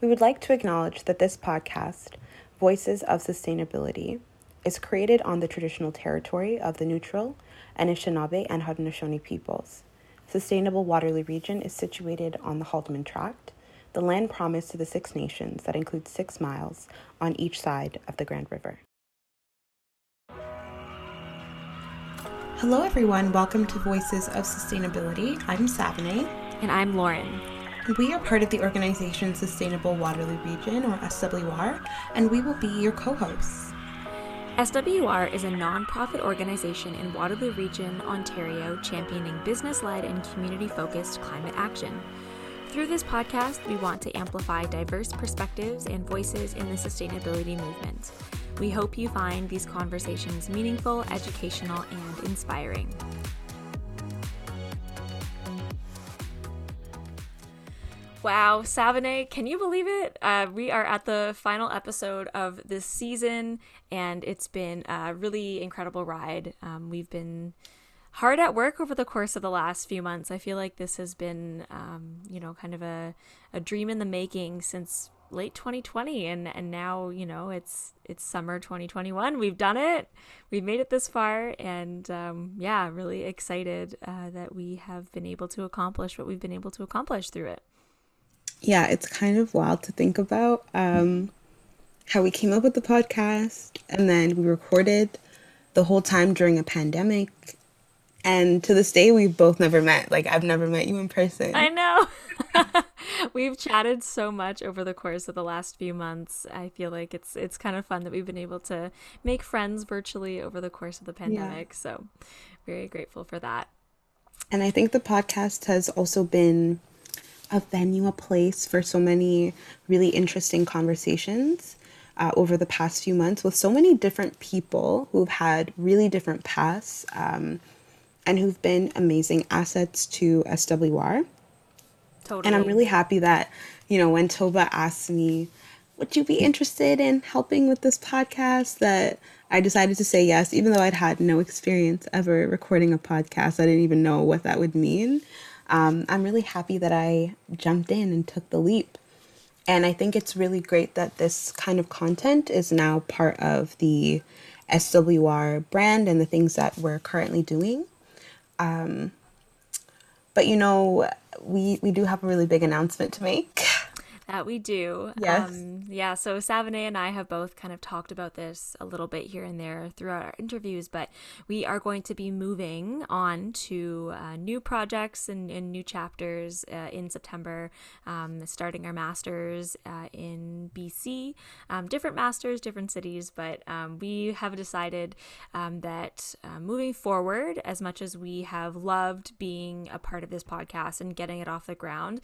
We would like to acknowledge that this podcast, Voices of Sustainability, is created on the traditional territory of the Neutral, Anishinaabe, and Haudenosaunee peoples. Sustainable Waterloo Region is situated on the Haldimand Tract, the land promised to the Six Nations that includes six miles on each side of the Grand River. Hello, everyone. Welcome to Voices of Sustainability. I'm Savane. And I'm Lauren. We are part of the organization Sustainable Waterloo Region, or SWR, and we will be your co hosts. SWR is a non-profit organization in Waterloo Region, Ontario, championing business led and community focused climate action. Through this podcast, we want to amplify diverse perspectives and voices in the sustainability movement. We hope you find these conversations meaningful, educational, and inspiring. Wow, Savane, can you believe it? Uh, we are at the final episode of this season, and it's been a really incredible ride. Um, we've been hard at work over the course of the last few months. I feel like this has been, um, you know, kind of a, a dream in the making since late 2020 and and now you know it's it's summer 2021 we've done it we've made it this far and um, yeah really excited uh, that we have been able to accomplish what we've been able to accomplish through it yeah, it's kind of wild to think about um, how we came up with the podcast and then we recorded the whole time during a pandemic. And to this day, we've both never met. Like, I've never met you in person. I know. we've chatted so much over the course of the last few months. I feel like it's it's kind of fun that we've been able to make friends virtually over the course of the pandemic. Yeah. So, very grateful for that. And I think the podcast has also been a venue, a place for so many really interesting conversations uh, over the past few months with so many different people who've had really different paths um, and who've been amazing assets to SWR. Totally. And I'm really happy that, you know, when Toba asked me, would you be interested in helping with this podcast? That I decided to say yes, even though I'd had no experience ever recording a podcast. I didn't even know what that would mean um, I'm really happy that I jumped in and took the leap. And I think it's really great that this kind of content is now part of the SWR brand and the things that we're currently doing. Um, but you know, we we do have a really big announcement to make. That we do. Yes. Um, yeah. So Savane and I have both kind of talked about this a little bit here and there throughout our interviews, but we are going to be moving on to uh, new projects and, and new chapters uh, in September, um, starting our masters uh, in BC. Um, different masters, different cities, but um, we have decided um, that uh, moving forward, as much as we have loved being a part of this podcast and getting it off the ground,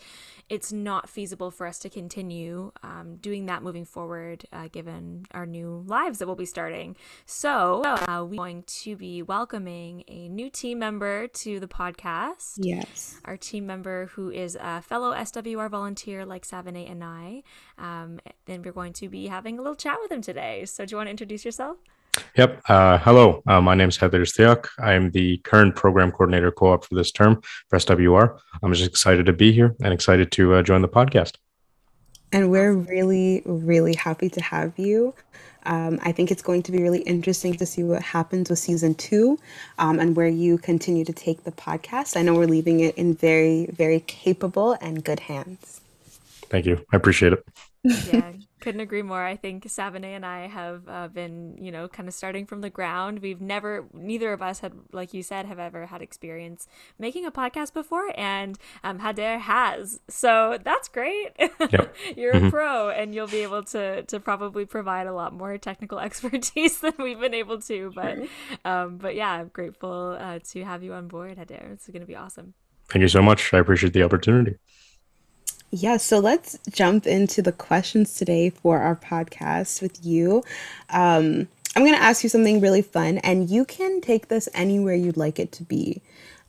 it's not feasible for us to continue um, doing that moving forward, uh, given our new lives that we'll be starting. So, uh, we're going to be welcoming a new team member to the podcast. Yes. Our team member who is a fellow SWR volunteer like Savane and I. Um, then we're going to be having a little chat with him today. So, do you want to introduce yourself? Yep. Uh, hello. Uh, my name is Haider Stiak. I am the current program coordinator co-op for this term for SWR. I'm just excited to be here and excited to uh, join the podcast. And we're really, really happy to have you. Um, I think it's going to be really interesting to see what happens with season two um, and where you continue to take the podcast. I know we're leaving it in very, very capable and good hands. Thank you. I appreciate it. Yeah, couldn't agree more. I think Savane and I have uh, been, you know, kind of starting from the ground. We've never, neither of us had, like you said, have ever had experience making a podcast before, and um, Haider has. So that's great. Yep. You're mm-hmm. a pro, and you'll be able to to probably provide a lot more technical expertise than we've been able to. But, um, but yeah, I'm grateful uh, to have you on board, Haider. It's going to be awesome. Thank you so much. I appreciate the opportunity. Yeah, so let's jump into the questions today for our podcast with you. Um, I'm going to ask you something really fun, and you can take this anywhere you'd like it to be.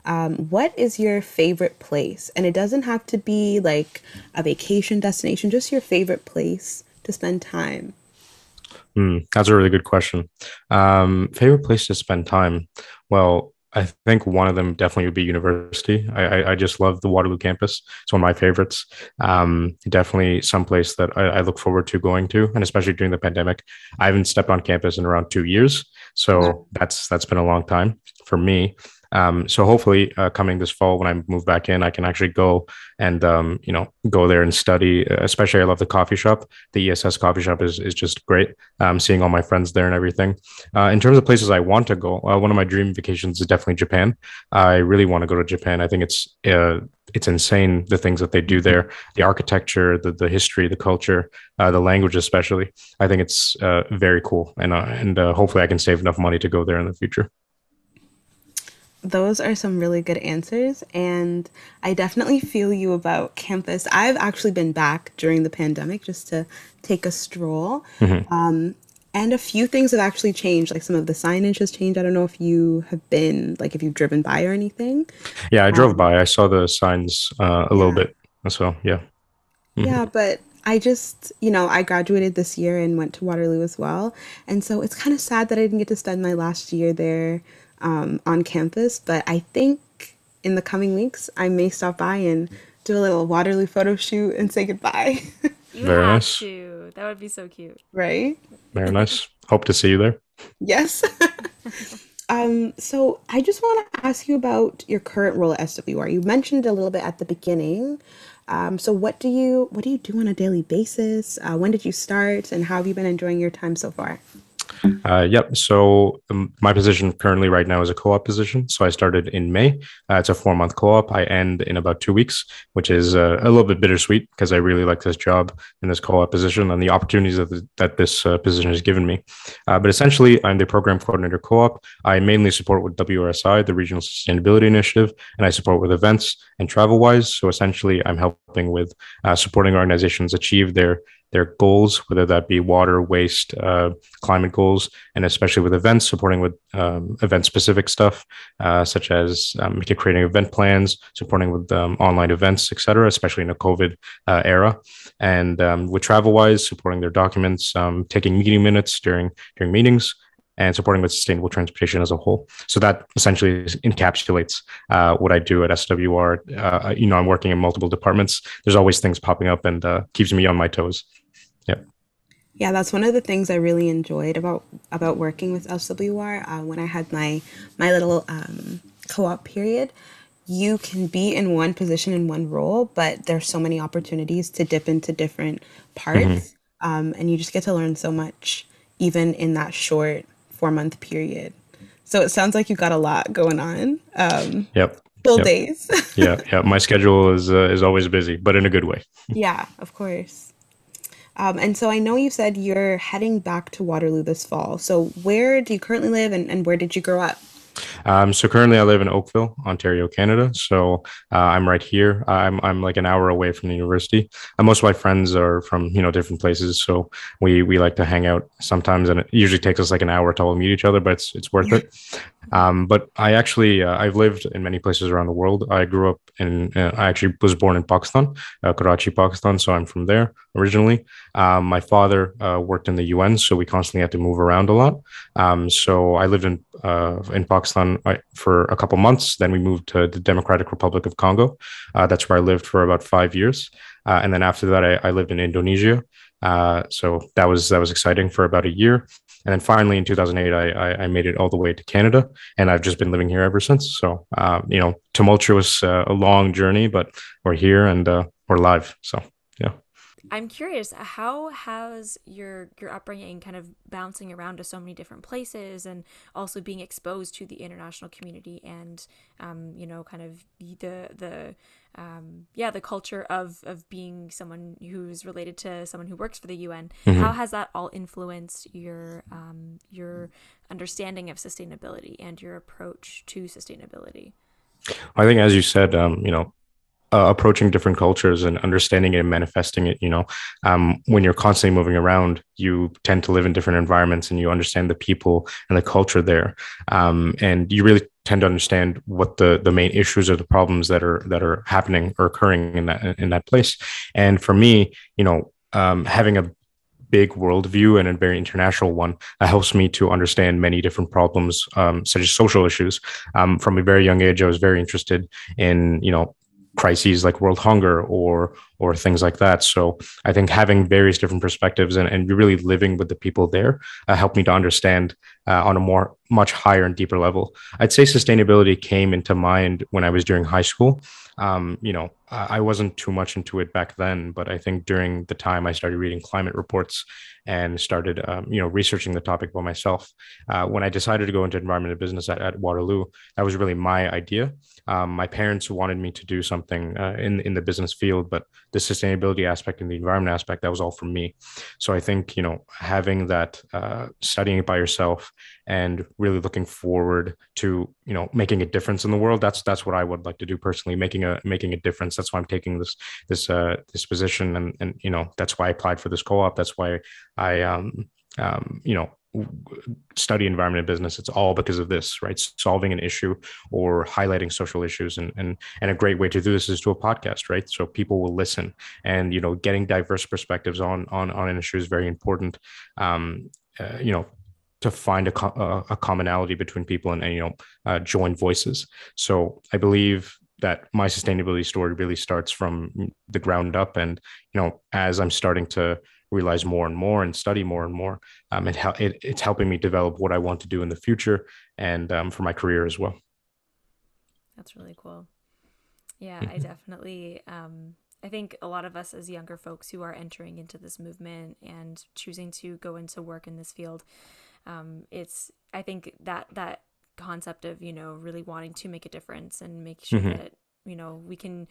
Um, what is your favorite place? And it doesn't have to be like a vacation destination, just your favorite place to spend time. Mm, that's a really good question. Um, favorite place to spend time? Well, I think one of them definitely would be university. I, I, I just love the Waterloo campus. It's one of my favorites. Um, definitely someplace that I, I, look forward to going to, and especially during the pandemic. I haven't stepped on campus in around two years, so that's that's been a long time for me. Um, so hopefully, uh, coming this fall when I move back in, I can actually go and um, you know go there and study. Especially, I love the coffee shop. The ESS coffee shop is is just great. Um, seeing all my friends there and everything. Uh, in terms of places I want to go, uh, one of my dream vacations is definitely Japan. I really want to go to Japan. I think it's uh, it's insane the things that they do there the architecture the, the history the culture uh, the language especially i think it's uh, very cool and uh, and uh, hopefully i can save enough money to go there in the future those are some really good answers. And I definitely feel you about campus. I've actually been back during the pandemic just to take a stroll. Mm-hmm. Um, and a few things have actually changed. Like some of the signage has changed. I don't know if you have been, like, if you've driven by or anything. Yeah, I drove um, by. I saw the signs uh, a yeah. little bit. as well. yeah. Mm-hmm. Yeah, but I just, you know, I graduated this year and went to Waterloo as well. And so it's kind of sad that I didn't get to spend my last year there um, on campus. But I think in the coming weeks, I may stop by and do a little Waterloo photo shoot and say goodbye. you Very have nice. to. That would be so cute. Right? Very nice. Hope to see you there. Yes. um, so I just want to ask you about your current role at SWR. You mentioned a little bit at the beginning. Um, so what do you what do you do on a daily basis? Uh, when did you start, and how have you been enjoying your time so far? Uh, yep. So um, my position currently right now is a co-op position. So I started in May. Uh, it's a four-month co-op. I end in about two weeks, which is uh, a little bit bittersweet because I really like this job in this co-op position and the opportunities that, the, that this uh, position has given me. Uh, but essentially, I'm the program coordinator co-op. I mainly support with WRSI, the Regional Sustainability Initiative, and I support with events and TravelWise. So essentially, I'm helping with uh, supporting organizations achieve their their goals, whether that be water, waste, uh, climate goals, and especially with events, supporting with um, event specific stuff, uh, such as um, creating event plans, supporting with um, online events, etc., especially in a COVID uh, era. And um, with TravelWise, supporting their documents, um, taking meeting minutes during during meetings and supporting with sustainable transportation as a whole. So that essentially encapsulates uh, what I do at SWR. Uh, you know, I'm working in multiple departments. There's always things popping up and uh, keeps me on my toes. Yep. Yeah, that's one of the things I really enjoyed about about working with SWR uh, when I had my my little um, co-op period. You can be in one position in one role, but there's so many opportunities to dip into different parts, mm-hmm. um, and you just get to learn so much even in that short four month period. So it sounds like you've got a lot going on. Um, yep. Full yep. days. yeah, yeah. My schedule is uh, is always busy, but in a good way. yeah, of course. Um, and so I know you said you're heading back to Waterloo this fall. So where do you currently live and, and where did you grow up? Um, so currently I live in Oakville, Ontario, Canada. So uh, I'm right here. I'm, I'm like an hour away from the university. Uh, most of my friends are from, you know, different places. So we, we like to hang out sometimes and it usually takes us like an hour to all meet each other, but it's, it's worth it. Um, but I actually, uh, I've lived in many places around the world. I grew up in, uh, I actually was born in Pakistan, uh, Karachi, Pakistan. So I'm from there originally. Um, my father uh, worked in the UN, so we constantly had to move around a lot. Um, so I lived in, in Pakistan uh, for a couple months. Then we moved to the Democratic Republic of Congo. Uh, that's where I lived for about five years. Uh, and then after that, I, I lived in Indonesia. Uh, so that was that was exciting for about a year. And then finally, in 2008, I, I, made it all the way to Canada, and I've just been living here ever since. So um, you know, tumultuous, uh, a long journey, but we're here and uh, we're live. So yeah. I'm curious, how has your your upbringing kind of bouncing around to so many different places, and also being exposed to the international community, and um, you know, kind of the the um, yeah, the culture of of being someone who's related to someone who works for the UN. Mm-hmm. How has that all influenced your um, your understanding of sustainability and your approach to sustainability? I think, as you said, um, you know, uh, approaching different cultures and understanding it and manifesting it you know? Um, when you're constantly moving around you tend to live in different environments and you understand the people and the culture there. Um, and you really tend to understand what the the main issues or the problems that are that are happening or occurring in that in that place. And for me you know um, having a big worldview and a very international one that helps me to understand many different problems, um, such as social issues. Um, from a very young age, I was very interested in, you know, crises like world hunger or or things like that so i think having various different perspectives and, and really living with the people there uh, helped me to understand uh, on a more much higher and deeper level i'd say sustainability came into mind when i was during high school um, you know, I wasn't too much into it back then, but I think during the time I started reading climate reports and started, um, you know, researching the topic by myself. Uh, when I decided to go into environmental business at, at Waterloo, that was really my idea. Um, my parents wanted me to do something uh, in in the business field, but the sustainability aspect and the environment aspect that was all from me. So I think you know having that uh, studying it by yourself and really looking forward to you know making a difference in the world. That's that's what I would like to do personally, making a making a difference. That's why I'm taking this this uh, this position, and and you know that's why I applied for this co-op. That's why I um, um, you know study environment and business it's all because of this right? Solving an issue or highlighting social issues and and and a great way to do this is to a podcast right? So people will listen. And you know getting diverse perspectives on on on an issue is very important um uh, you know to find a, a commonality between people and, and you know uh, join voices. So i believe that my sustainability story really starts from the ground up. And you know as i'm starting to realize more and more and study more and more um, it, it, it's helping me develop what i want to do in the future and um, for my career as well that's really cool yeah i mm-hmm. definitely um, i think a lot of us as younger folks who are entering into this movement and choosing to go into work in this field um, it's i think that that concept of you know really wanting to make a difference and make sure mm-hmm. that you know we can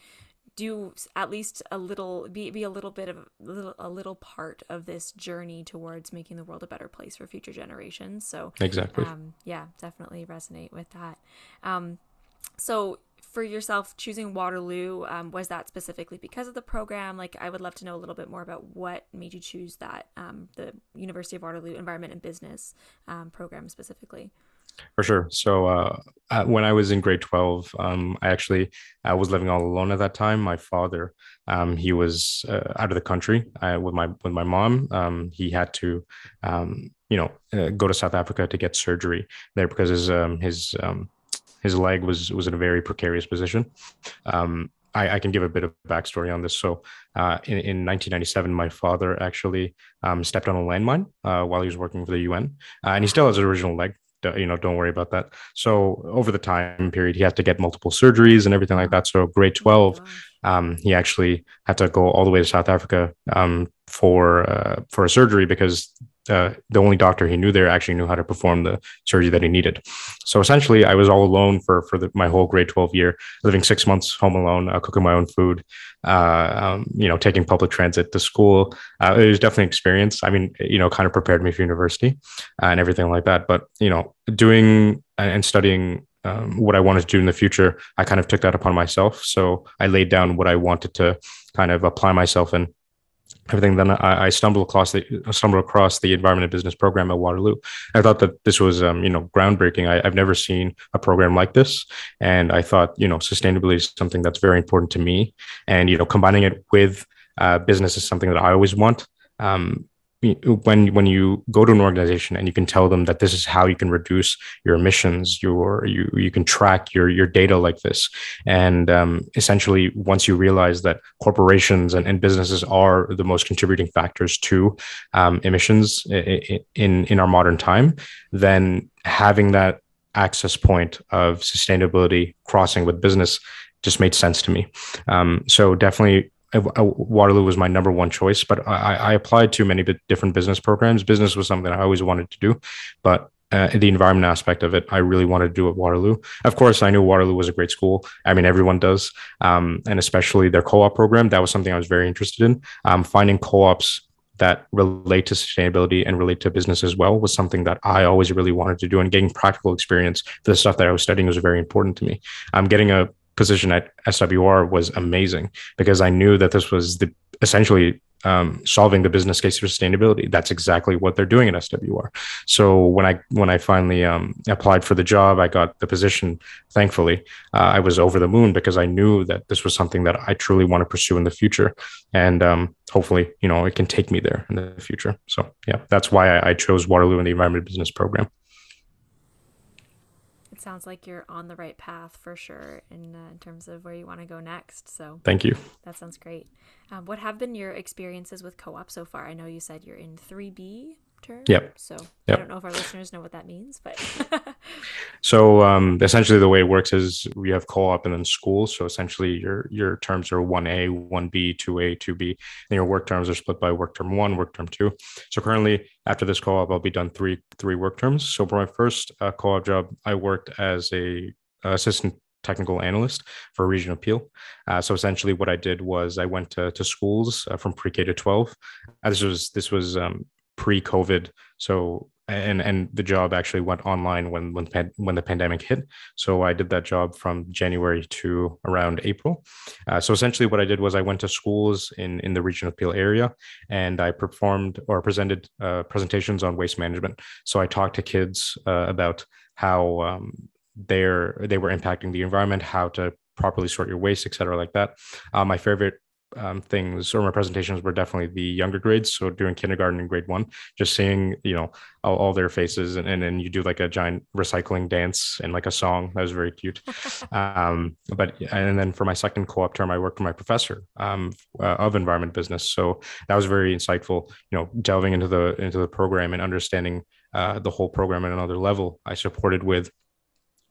do at least a little be, be a little bit of a little, a little part of this journey towards making the world a better place for future generations. So exactly. um, yeah definitely resonate with that. Um, so for yourself choosing waterloo um, was that specifically because of the program? Like i would love to know a little bit more about what made you choose that um, the university of waterloo environment and business um, program specifically for sure. So uh, when I was in grade 12, um, I actually I was living all alone at that time. My father, um, he was uh, out of the country I, with my with my mom. Um, he had to, um, you know, uh, go to South Africa to get surgery there because his um, his um, his leg was was in a very precarious position. I, I, can give a bit of backstory on this. So, uh, in, in, 1997, my father actually um, stepped on a landmine uh, while he was working for the UN, uh, and he still has his original leg you know don't worry about that. So over the time period he had to get multiple surgeries and everything like that. So grade 12 um, he actually had to go all the way to south africa um, for uh, for a surgery because uh, the only doctor he knew there actually knew how to perform the surgery that he needed. So essentially, I was all alone for for the, my whole grade twelve year, living six months home alone, uh, cooking my own food, uh, um, you know, taking public transit to school. Uh, it was definitely an experience. I mean, you know, kind of prepared me for university uh, and everything like that. But you know, doing and studying um, what I wanted to do in the future, I kind of took that upon myself. So I laid down what I wanted to kind of apply myself in everything. Then I, I, stumbled across the stumbled across the environment and business program at Waterloo. I thought that this was um, you know groundbreaking. I, have never seen a program like this, and I thought you know sustainability is something that's very important to me, and you know combining it with uh, business is something that I always want. Um, when when you go to an organization and you can tell them that this is how you can reduce your emissions your you you can track your your data like this. And um, essentially once you realize that corporations and, and businesses are the most contributing factors to um, emissions in in our modern time then having that access point of sustainability crossing with business just made sense to me. Um, so definitely Waterloo was my number one choice, but I, I applied to many different business programs. Business was something I always wanted to do, but uh, the environment aspect of it, I really wanted to do at Waterloo. Of course, I knew Waterloo was a great school. I mean, everyone does, um, and especially their co-op program. That was something I was very interested in. Um, finding co-ops that relate to sustainability and relate to business as well was something that I always really wanted to do. And getting practical experience for the stuff that I was studying was very important to me. I'm um, getting a position at SWR was amazing because I knew that this was the essentially um, solving the business case for sustainability. That's exactly what they're doing at SWR. So when I when I finally um, applied for the job, I got the position. Thankfully, uh, I was over the moon because I knew that this was something that I truly want to pursue in the future, and um, hopefully, you know, it can take me there in the future. So yeah, that's why I, I chose Waterloo in the environment business program sounds like you're on the right path for sure in, uh, in terms of where you want to go next. So thank you. That sounds great. Um, what have been your experiences with co-op so far? I know you said you're in 3B term. Yep. So yep. I don't know if our listeners know what that means, but. so um, essentially, the way it works is we have co-op and then school. So essentially, your your terms are one A, one B, two A, two B, and your work terms are split by work term one, work term two. So currently, after this co-op, I'll be done three three work terms. So for my first uh, co-op job, I worked as a assistant technical analyst for Region of Peel. Uh, so essentially, what I did was I went to, to schools uh, from pre-K to 12. Uh, this was this was um, pre-COVID. So and and the job actually went online when when when the pandemic hit. So I did that job from January to around April. Uh, so essentially, what I did was I went to schools in in the region of Peel area, and I performed or presented uh, presentations on waste management. So I talked to kids uh, about how um, they're they were impacting the environment, how to properly sort your waste, et cetera, like that. Uh, my favorite um, things or my presentations were definitely the younger grades. So doing kindergarten and grade one, just seeing, you know, all, all their faces and, and then you do like a giant recycling dance and like a song that was very cute. um, but, and then for my second co-op term, I worked with my professor um, uh, of environment business. So that was very insightful, you know, delving into the, into the program and understanding uh, the whole program at another level. I supported with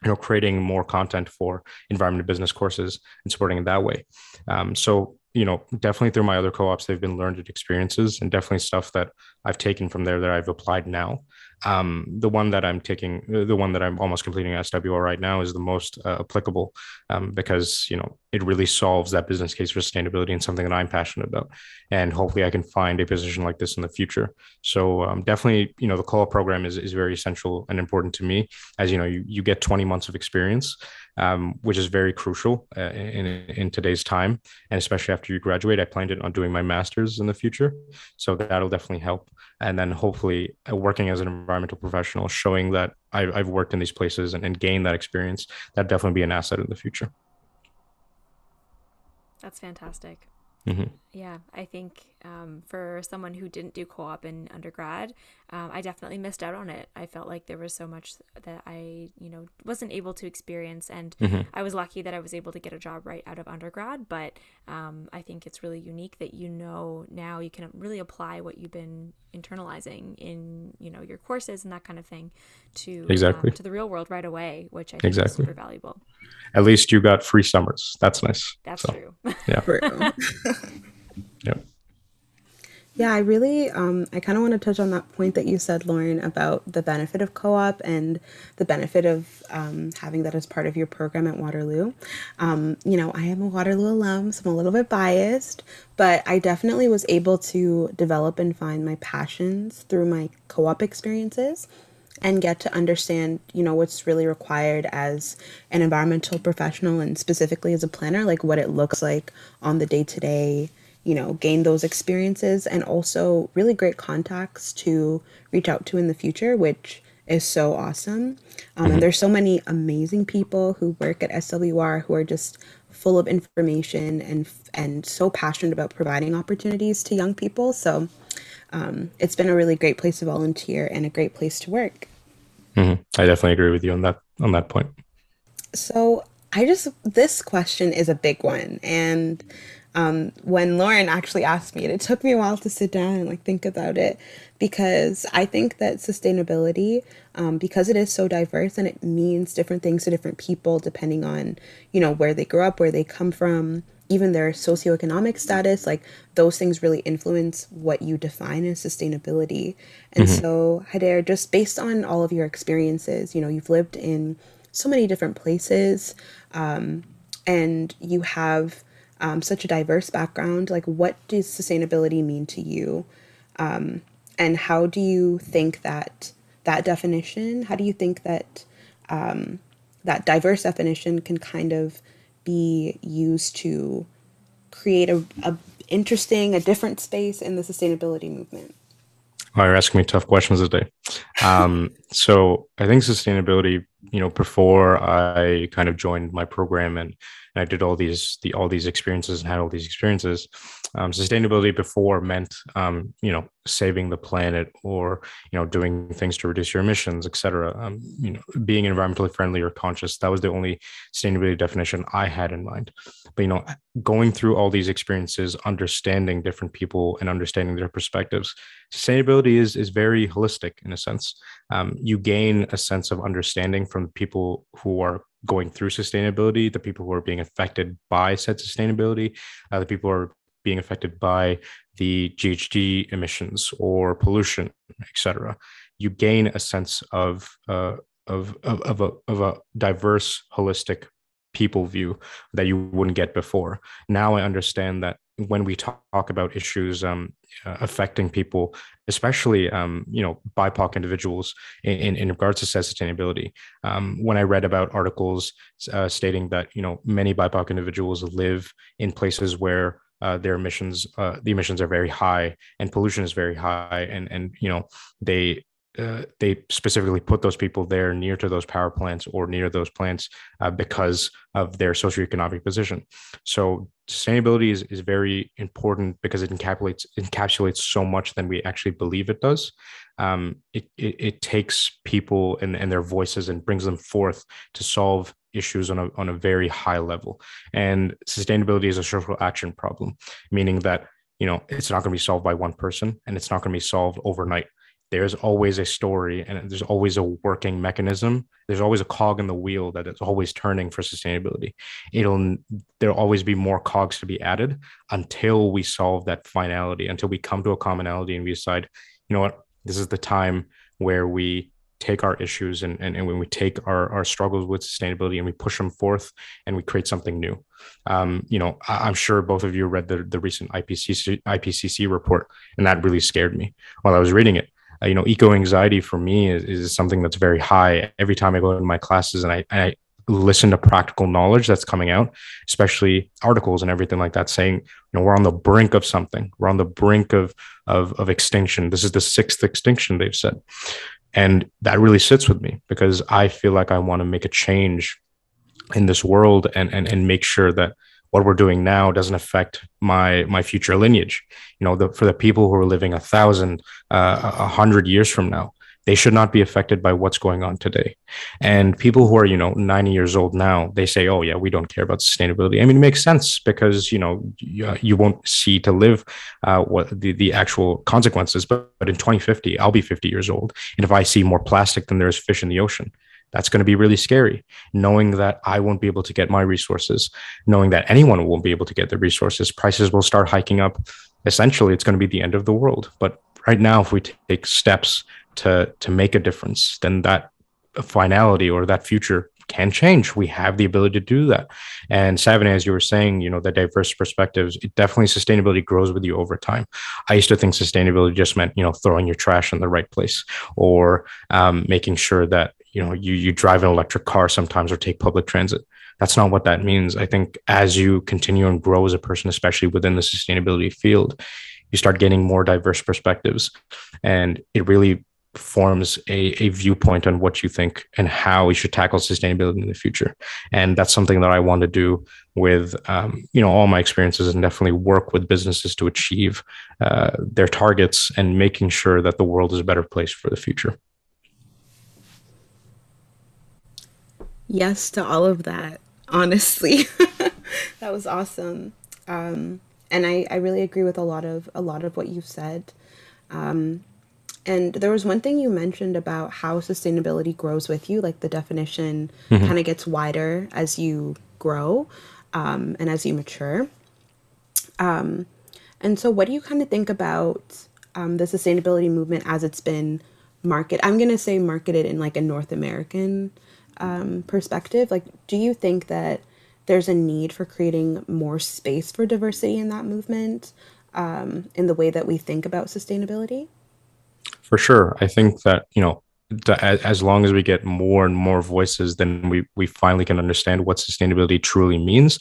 you know creating more content for environment business courses and supporting it that way um, so you know, definitely through my other co-ops, they've been learned experiences and definitely stuff that I've taken from there that I've applied now. Um, the one that I'm taking, the one that I'm almost completing SWR right now is the most uh, applicable um, because, you know, it really solves that business case for sustainability and something that I'm passionate about. And hopefully I can find a position like this in the future. So um, definitely, you know, the co-op program is, is very essential and important to me as, you know, you, you get 20 months of experience um, which is very crucial uh, in, in today's time. And especially after you graduate, I planned it on doing my master's in the future. So that'll definitely help. And then hopefully uh, working as an environmental professional, showing that I've, I've worked in these places and, and gained that experience, that definitely be an asset in the future. That's fantastic. Mm-hmm. Yeah, I think um, for someone who didn't do co op in undergrad, um, I definitely missed out on it. I felt like there was so much that I, you know, wasn't able to experience. And mm-hmm. I was lucky that I was able to get a job right out of undergrad. But um, I think it's really unique that you know now you can really apply what you've been internalizing in, you know, your courses and that kind of thing to exactly um, to the real world right away, which I think exactly. is super valuable. At least you got free summers. That's nice. That's so, true. Yeah. yep. Yeah, I really, um, I kind of want to touch on that point that you said, Lauren, about the benefit of co op and the benefit of um, having that as part of your program at Waterloo. Um, you know, I am a Waterloo alum, so I'm a little bit biased, but I definitely was able to develop and find my passions through my co op experiences and get to understand, you know, what's really required as an environmental professional and specifically as a planner, like what it looks like on the day to day you know, gain those experiences and also really great contacts to reach out to in the future, which is so awesome. Um, mm-hmm. And there's so many amazing people who work at SWR who are just full of information and and so passionate about providing opportunities to young people. So um, it's been a really great place to volunteer and a great place to work. Mm-hmm. I definitely agree with you on that on that point. So I just this question is a big one, and um, when Lauren actually asked me, and it took me a while to sit down and like think about it because I think that sustainability, um, because it is so diverse and it means different things to different people depending on, you know, where they grew up, where they come from, even their socioeconomic status, like those things really influence what you define as sustainability. And mm-hmm. so, Haider, just based on all of your experiences, you know, you've lived in so many different places um, and you have um, such a diverse background. Like, what does sustainability mean to you? Um, and how do you think that that definition, how do you think that um, that diverse definition can kind of be used to create a, a interesting, a different space in the sustainability movement? Oh, you're asking me tough questions today. Um, so I think sustainability, you know, before I kind of joined my program and, and I did all these the all these experiences and had all these experiences, um, sustainability before meant um, you know saving the planet or you know doing things to reduce your emissions etc um, you know being environmentally friendly or conscious that was the only sustainability definition i had in mind. But you know going through all these experiences understanding different people and understanding their perspectives sustainability is is very holistic in a sense. Um, you gain a sense of understanding from people who are going through sustainability the people who are being affected by said sustainability uh, the people who are being affected by the GHG emissions or pollution, etc. You gain a sense of, uh, of, of, of, a, of a diverse, holistic people view that you wouldn't get before. Now I understand that when we talk, about issues um, uh, affecting people, especially um, you know BIPOC individuals in, in regards to sustainability, um, when I read about articles uh, stating that you know many BIPOC individuals live in places where uh, their emissions uh, the emissions are very high and pollution is very high and and you know they uh, they specifically put those people there near to those power plants or near those plants uh, because of their socioeconomic position. So sustainability is, is very important because it encapsulates encapsulates so much than we actually believe it does. Um, it, it, it takes people and, and their voices and brings them forth to solve issues on a, on a very high level. And sustainability is a social action problem, meaning that you know it's not going to be solved by one person and it's not going to be solved overnight there's always a story and there's always a working mechanism there's always a cog in the wheel that is always turning for sustainability it'll there'll always be more cogs to be added until we solve that finality until we come to a commonality and we decide you know what this is the time where we take our issues and, and, and when we take our, our struggles with sustainability and we push them forth and we create something new. Um, you know, I, am sure both of you read the, the recent IPCC, IPCC report, and that really scared me while I was reading it. Uh, you know, eco anxiety for me is, is something that's very high. Every time I go into my classes and I, I listen to practical knowledge that's coming out, especially articles and everything like that, saying, you know, we're on the brink of something. We're on the brink of of, of extinction. This is the sixth extinction, they've said. And that really sits with me because I feel like I want to make a change in this world and, and, and make sure that what we're doing now doesn't affect my my future lineage. You know, the, for the people who are living a thousand, uh, a hundred years from now, they should not be affected by what's going on today. And people who are, you know, 90 years old now, they say, oh, yeah, we don't care about sustainability. I mean, it makes sense because, you know, you, uh, you won't see to live uh, what the, the actual consequences. But, but in 2050, I'll be 50 years old. And if I see more plastic than there is fish in the ocean, that's going to be really scary. Knowing that i won't be able to get my resources knowing that anyone won't be able to get the resources prices will start hiking up. Essentially it's going to be the end of the world. But right now if we take steps to to make a difference, then that finality or that future can change. We have the ability to do that. And Savannah, as you were saying, you know, the diverse perspectives, it definitely sustainability grows with you over time. I used to think sustainability just meant, you know, throwing your trash in the right place or um, making sure that, you know, you, you drive an electric car sometimes or take public transit. That's not what that means. I think as you continue and grow as a person, especially within the sustainability field, you start getting more diverse perspectives. And it really forms a, a viewpoint on what you think and how we should tackle sustainability in the future. And that's something that i want to do with um, you know all my experiences and definitely work with businesses to achieve uh, their targets and making sure that the world is a better place for the future. Yes to all of that honestly. That was awesome. Um, and I, I really agree with a lot of a lot of what you've said. Um, and there was one thing you mentioned about how sustainability grows with you, like the definition mm-hmm. kind of gets wider as you grow um, and as you mature. Um, and so, what do you kind of think about um, the sustainability movement as it's been market? I'm going to say marketed in like a North American um, perspective. Like, do you think that there's a need for creating more space for diversity in that movement um, in the way that we think about sustainability? For sure. I think that, you know, as long as we get more and more voices, then we we finally can understand what sustainability truly means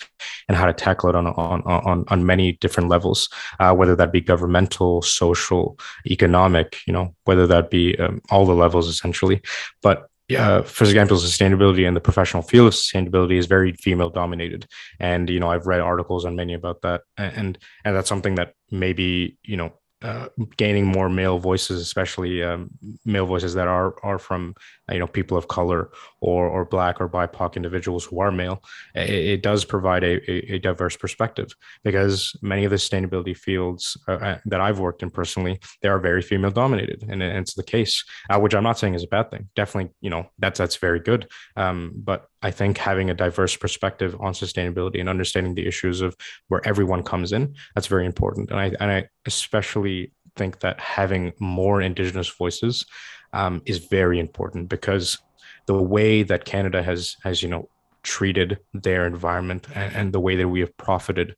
and how to tackle it on on on on many different levels, uh, whether that be governmental, social, economic, you know, whether that be um, all the levels essentially. But uh, for example, sustainability and the professional field of sustainability is very female dominated, and you know I've read articles on many about that, and and that's something that maybe you know uh, gaining more male voices, especially um, male voices that are are from you know people of color or or black or BIPOC individuals who are male. It, it does provide a, a, diverse perspective because many of the sustainability fields uh, uh that I've worked in personally, they are very female dominated, and it's the case, uh, which I'm not saying is a bad thing. Definitely, you know that's that's very good. Um, but I think having a diverse perspective on sustainability and understanding the issues of where everyone comes in, that's very important. And I and I especially think that having more indigenous voices um, is very important because the way that Canada has has you know treated their environment and, and the way that we have profited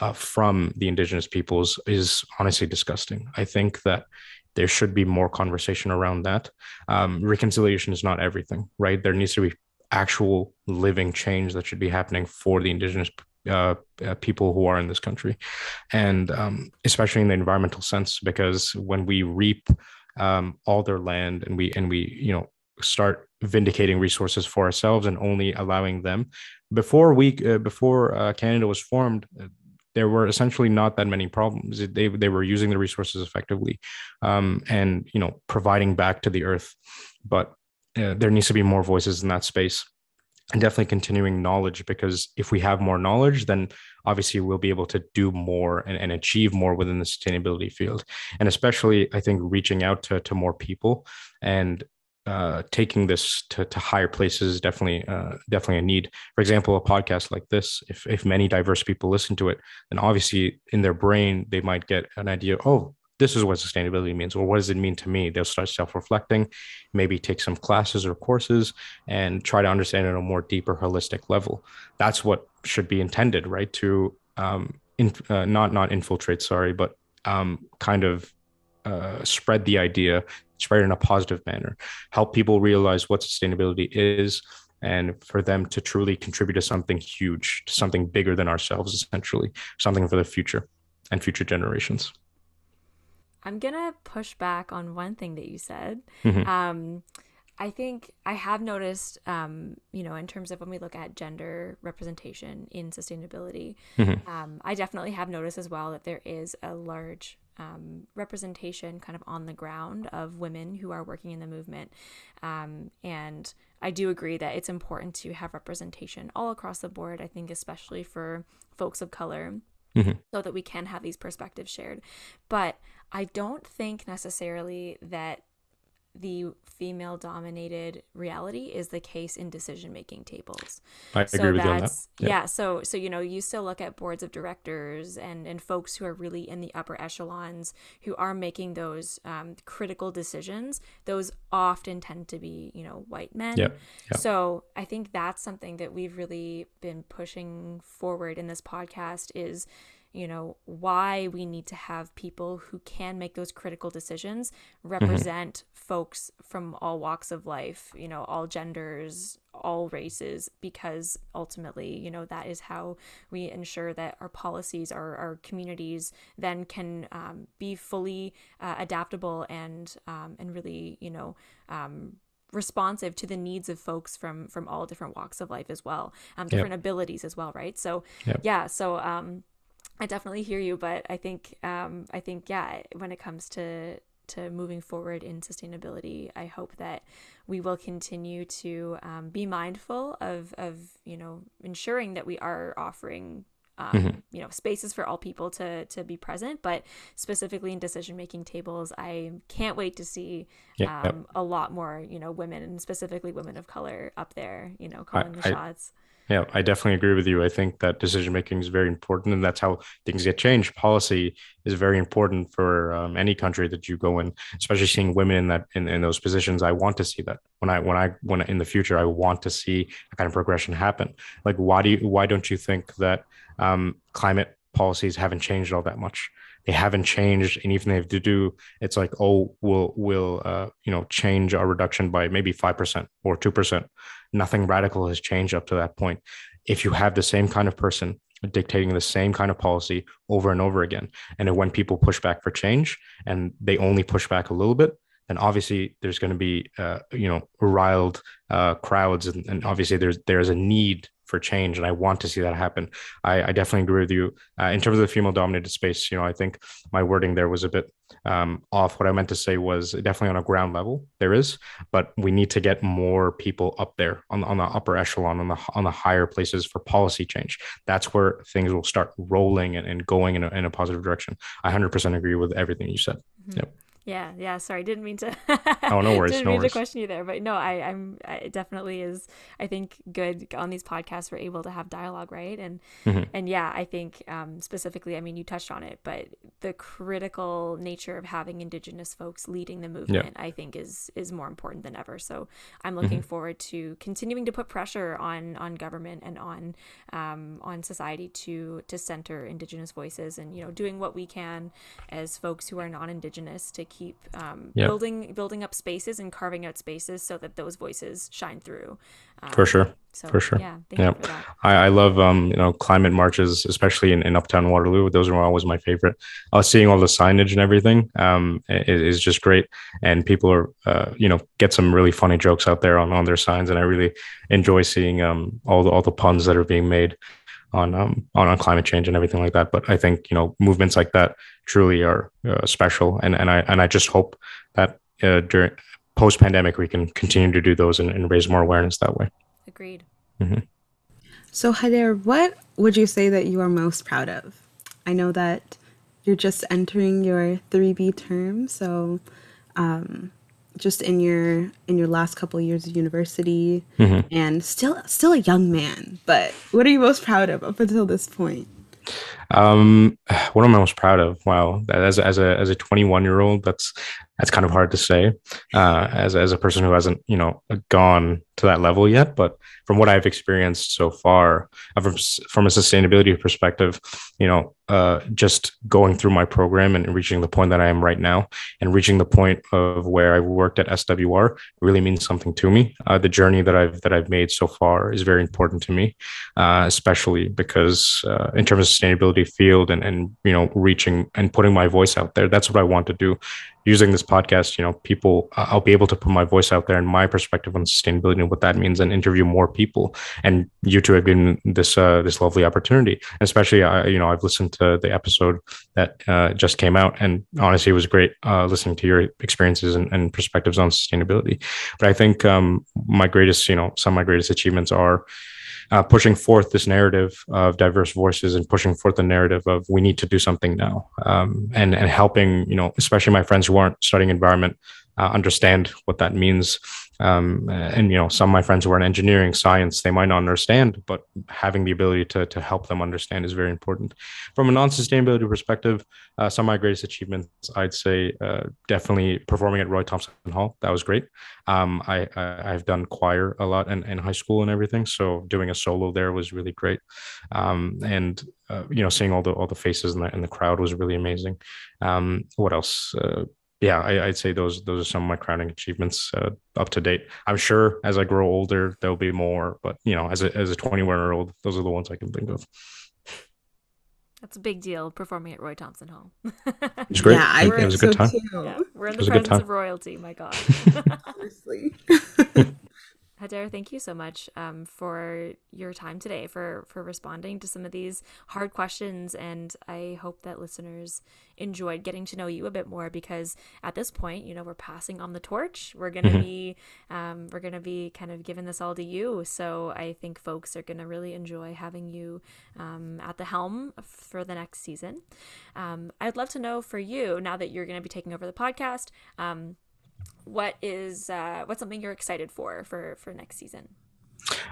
uh, from the indigenous peoples is honestly disgusting. I think that there should be more conversation around that. Um, reconciliation is not everything, right? There needs to be actual living change that should be happening for the indigenous uh, uh, people who are in this country, and um, especially in the environmental sense, because when we reap um, all their land and we and we you know start vindicating resources for ourselves and only allowing them before we uh, before uh, Canada was formed. There were essentially not that many problems. They, they were using the resources effectively, um, and you know providing back to the earth. But uh, there needs to be more voices in that space and definitely continuing knowledge because if we have more knowledge then obviously we'll be able to do more and, and achieve more within the sustainability field and especially i think reaching out to, to more people and uh, taking this to, to higher places is definitely uh, definitely a need. For example, a podcast like this, if if many diverse people listen to it, then obviously in their brain they might get an idea. Oh, this is what sustainability means or what does it mean to me? They'll start self-reflecting maybe take some classes or courses and try to understand it on a more deeper holistic level. That's what should be intended right? To um, in, uh, not not infiltrate sorry but um, kind of uh, spread the idea spread it in a positive manner help people realize what sustainability is and for them to truly contribute to something huge to something bigger than ourselves essentially something for the future and future generations I'm gonna push back on one thing that you said. Mm-hmm. Um, I think I have noticed, um, you know, in terms of when we look at gender representation in sustainability, mm-hmm. um, I definitely have noticed as well that there is a large um, representation kind of on the ground of women who are working in the movement. Um, and I do agree that it's important to have representation all across the board, I think, especially for folks of color. Mm-hmm. So that we can have these perspectives shared. But I don't think necessarily that the female dominated reality is the case in decision making tables. I so agree with you on that. Yeah. yeah. so so you know, you still look at boards of directors and and folks who are really in the upper echelons who are making those um, critical decisions. Those often tend to be you know white men. Yeah. yeah. So I think that's something that we've really been pushing forward in this podcast is you know, why we need to have people who can make those critical decisions mm-hmm. represent mm-hmm. folks from all walks of life, you know, all genders, all races, because ultimately, you know, that is how we ensure that our policies, our, our communities then can um, be fully uh, adaptable and, um, and really, you know, um, responsive to the needs of folks from from all different walks of life as well um different yep. abilities as well right so yep. yeah so um I definitely hear you, but I think um, I think yeah, when it comes to to moving forward in sustainability, I hope that we will continue to um, be mindful of of you know ensuring that we are offering um, mm-hmm. you know spaces for all people to to be present but specifically in decision making tables i can't wait to see yeah, um, yep. a lot more you know women and specifically women of color up there you know calling I, the shots yeah, I definitely agree with you. I think that decision making is very important, and that's how things get changed. Policy is very important for um, any country that you go in, especially seeing women in that in, in those positions. I want to see that when I when I when in the future I want to see a kind of progression happen. Like, why do you why don't you think that um, climate policies haven't changed all that much? They haven't changed, and even if they have to do, it's like, oh, we'll we'll uh, you know change our reduction by maybe five percent or two percent. Nothing radical has changed up to that point. If you have the same kind of person dictating the same kind of policy over and over again, and when people push back for change and they only push back a little bit, then obviously there's going to be uh, you know riled uh, crowds, and, and obviously there's there's a need for change, and I want to see that happen. I, I definitely agree with you uh, in terms of the female-dominated space. You know, I think my wording there was a bit um, off. What I meant to say was definitely on a ground level there is, but we need to get more people up there on, on the upper echelon, on the on the higher places for policy change. That's where things will start rolling and, and going in a, in a positive direction. I 100% agree with everything you said. Mm-hmm. Yep. Yeah, yeah. Sorry, didn't mean to. oh, no worries. didn't no mean worries. to question you there, but no, I, I'm. I, it definitely is. I think good on these podcasts we're able to have dialogue, right? And mm-hmm. and yeah, I think um, specifically, I mean, you touched on it, but the critical nature of having Indigenous folks leading the movement, yeah. I think, is is more important than ever. So I'm looking mm-hmm. forward to continuing to put pressure on on government and on um, on society to to center Indigenous voices, and you know, doing what we can as folks who are non-Indigenous to keep um, yep. building building up spaces and carving out spaces so that those voices shine through. Um, for sure. So, for sure. Yeah. yeah. I, I love, um, you know, climate marches, especially in, in Uptown Waterloo. Those are always my favorite. I was seeing all the signage and everything. Um, it is just great. And people are, uh, you know, get some really funny jokes out there on, on their signs. And I really enjoy seeing, um, all the, all the puns that are being made on um on, on climate change and everything like that. But I think you know movements like that truly are uh, special, and and I and I just hope that uh, during post pandemic we can continue to do those and, and, raise more awareness that way. Agreed. Mm-hmm. So Haider, what would you say that you are most proud of? I know that you're just entering your 3B term, so um, just in your in your last couple of years of university mm-hmm. and still still a young man but what are you most proud of up until this point um what am i most proud of? Wow as, as a as a 21 year old that's that's kind of hard to say uh, as, as a person who hasn't you know gone to that level yet but from what i've experienced so far uh, from, from a sustainability perspective you know uh, just going through my program and reaching the point that i am right now and reaching the point of where i worked at SWR really means something to me. Uh, the journey that i've that i've made so far is very important to me uh, especially because uh, in terms of sustainability field and and you know reaching and putting my voice out there that's what i want to do using this podcast, you know, people, I'll be able to put my voice out there and my perspective on sustainability and what that means, and interview more people. And you two have given this uh, this lovely opportunity. Especially, I, you know, I've listened to the episode that uh, just came out, and honestly, it was great uh, listening to your experiences and, and, perspectives on sustainability. But I think um, my greatest, you know, some of my greatest achievements are uh, pushing forth this narrative of diverse voices and pushing forth the narrative of we need to do something now um, and and helping you know especially my friends who aren't studying environment uh, understand what that means. Um, and you know some of my friends who are in engineering science they might not understand but having the ability to, to help them understand is very important. From a non-sustainability perspective uh, some of my greatest achievements i'd say uh, definitely performing at roy Thomson hall. That was great. Um, I, I have done choir a lot in, in high school and everything so doing a solo there was really great. Um, and uh, you know seeing all the all the faces in the, in the crowd was really amazing. Um, what else? Uh, yeah, I, would say those those are some of my crowning achievements uh, up to date. I'm sure as I grow older, there'll be more, but you know, as a as a 21 year old, those are the ones I can think of. That's a big deal performing at Roy Thomson Hall. it's great. Yeah, it, it was a good so time. Yeah, we're in the presence of royalty. My God. Honestly. Haider, thank you so much um, for your time today, for for responding to some of these hard questions, and I hope that listeners enjoyed getting to know you a bit more. Because at this point, you know, we're passing on the torch. We're gonna mm-hmm. be um, we're gonna be kind of giving this all to you. So I think folks are gonna really enjoy having you um, at the helm for the next season. Um, I'd love to know for you now that you're gonna be taking over the podcast um, what is uh, what's something you're excited for for for next season?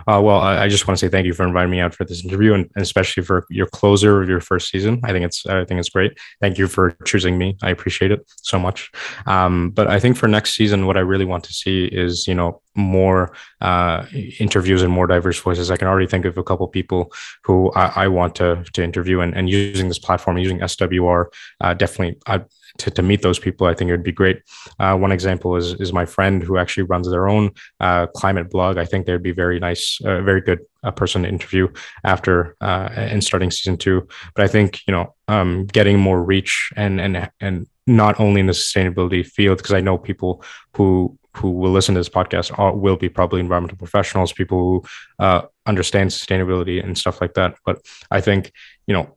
Uh, well, I, I, just want to say thank you for inviting me out for this interview, and, and, especially for your closer of your first season. I think it's I think it's great. Thank you for choosing me. I appreciate it so much. Um, but I think for next season, what I really want to see is you know more uh, interviews and more diverse voices. I can already think of a couple people who I, I want to to interview, and, and using this platform, using SWR, uh, definitely. I, to, to meet those people, I think it would be great. Uh, one example is is my friend who actually runs their own uh, climate blog. I think they'd be very nice, uh, very good uh, person to interview after uh, and starting season two. But I think you know, um, getting more reach and and and not only in the sustainability field, because I know people who who will listen to this podcast are, will be probably environmental professionals, people who uh, understand sustainability and stuff like that. But I think you know.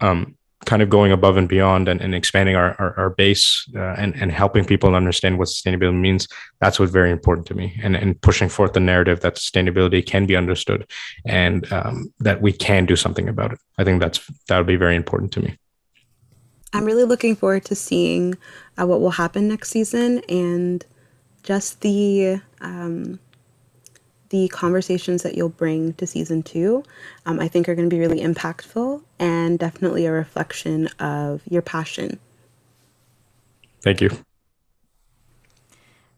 Um, kind of going above and beyond and, and expanding our, our, our base uh, and, and helping people understand what sustainability means that's what's very important to me. And, and pushing forth the narrative that sustainability can be understood and um, that we can do something about it. I think that's that would be very important to me. I'm really looking forward to seeing uh, what will happen next season and just the um, the conversations that you'll bring to season two, um, I think are going to be really impactful and definitely a reflection of your passion. Thank you.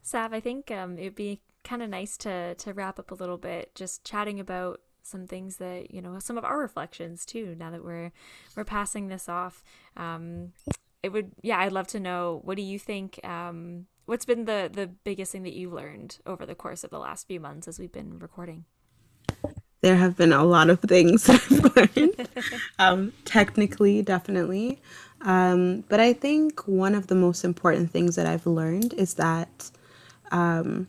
Sav, I think um, it'd be kind of nice to to wrap up a little bit, just chatting about some things that you know, some of our reflections too. Now that we're we're passing this off, um, it would yeah, I'd love to know what do you think um, what's been the the biggest thing that you've learned over the course of the last few months as we've been recording? There have been a lot of things I've learned. um, technically, definitely. Um, but I think one of the most important things that I've learned is that um,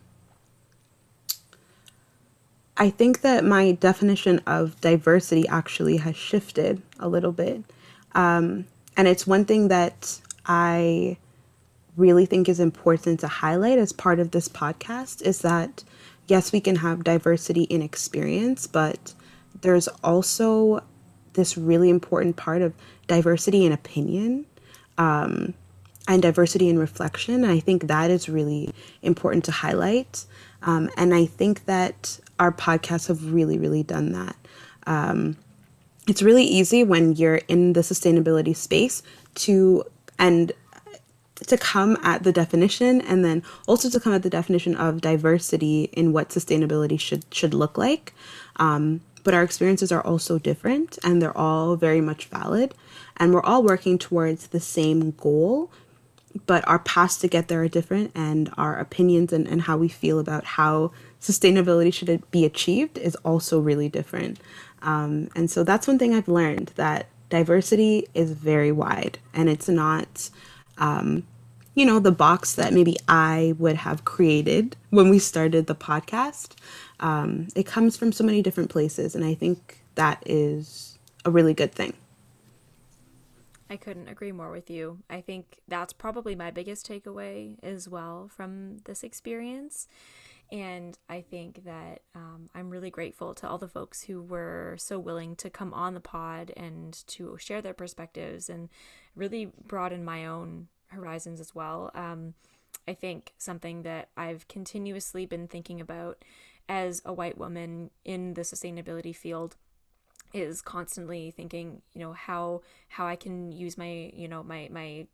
I think that my definition of diversity actually has shifted a little bit. Um, and it's one thing that I really think is important to highlight as part of this podcast is that yes, we can have diversity in experience, but there's also this really important part of diversity in opinion um, and diversity in reflection. And I think that is really important to highlight. Um, and I think that our podcasts have really, really done that. Um, it's really easy when you're in the sustainability space to, and to come at the definition and then also to come at the definition of diversity in what sustainability should should look like. Um, but our experiences are also different and they're all very much valid and we're all working towards the same goal but our paths to get there are different and our opinions and, and how we feel about how sustainability should be achieved is also really different um, and so that's one thing i've learned that diversity is very wide and it's not um, you know, the box that maybe I would have created when we started the podcast. Um, it comes from so many different places, and I think that is a really good thing. I couldn't agree more with you. I think that's probably my biggest takeaway as well from this experience. And I think that um, I'm really grateful to all the folks who were so willing to come on the pod and to share their perspectives and really broaden my own horizons as well. Um, I think something that I've continuously been thinking about as a white woman in the sustainability field is constantly thinking, you know, how how I can use my, you know, my my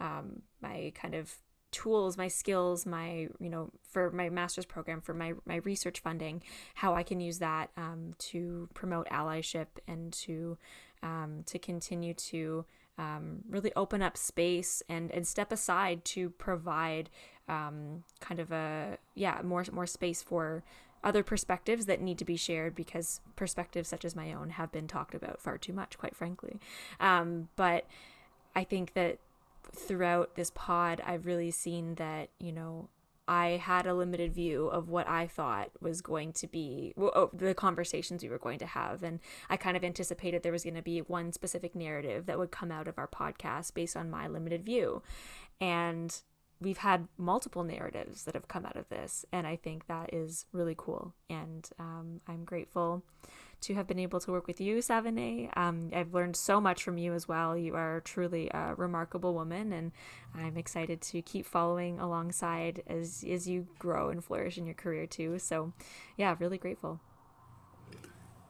um, my kind of tools, my skills, my you know for my master's program, for my my research funding, how I can use that um, to promote allyship and to um, to continue to um, really open up space and and step aside to provide um, kind of a yeah more more space for other perspectives that need to be shared because perspectives such as my own have been talked about far too much, quite frankly. Um, but I think that throughout this pod, I've really seen that you know I had a limited view of what I thought was going to be well, oh, the conversations we were going to have. And I kind of anticipated there was going to be one specific narrative that would come out of our podcast based on my limited view. And we've had multiple narratives that have come out of this, and I think that is really cool. And um, I'm grateful to have been able to work with you, Savanay. Um, I've learned so much from you as well. You are truly a remarkable woman, and I'm excited to keep following alongside as as you grow and flourish in your career too. So, yeah, really grateful.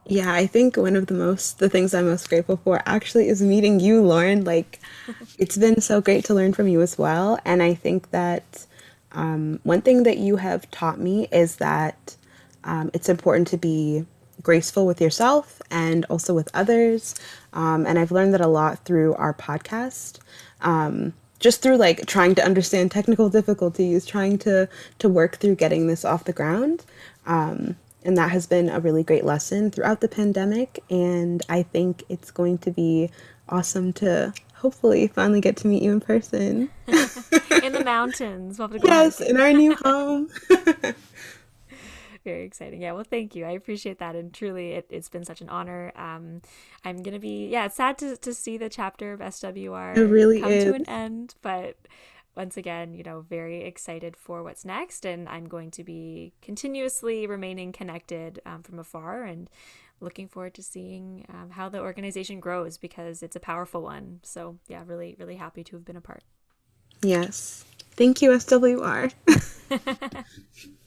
Yeah, I think one of the most the things I'm most grateful for actually is meeting you, Lauren. Like, it's been so great to learn from you as well, and I think that um, one thing that you have taught me is that um, it's important to be graceful with yourself and also with others. Um, and I've learned that a lot through our podcast. Um, just through like trying to understand technical difficulties, trying to to work through getting this off the ground. Um, and that has been a really great lesson throughout the pandemic. And I think it's going to be awesome to hopefully finally get to meet you in person. in the mountains. yes, in our new home. very exciting. Yeah, well, thank you. I appreciate that, and truly, it, has been such an honor. Um, I'm gonna be yeah, it's sad to to see the chapter of SWR it really come is. to an end, but once again, you know, very excited for what's next, and I'm going to be continuously remaining connected um, from afar and looking forward to seeing um, how the organization grows because it's a powerful one. So yeah, really, really happy to have been a part. Yes. Thank you, SWR.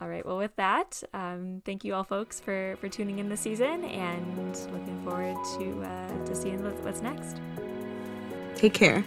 All right. Well, with that, um, thank you all, folks, for for tuning in this season, and looking forward to uh, to seeing what's next. Take care.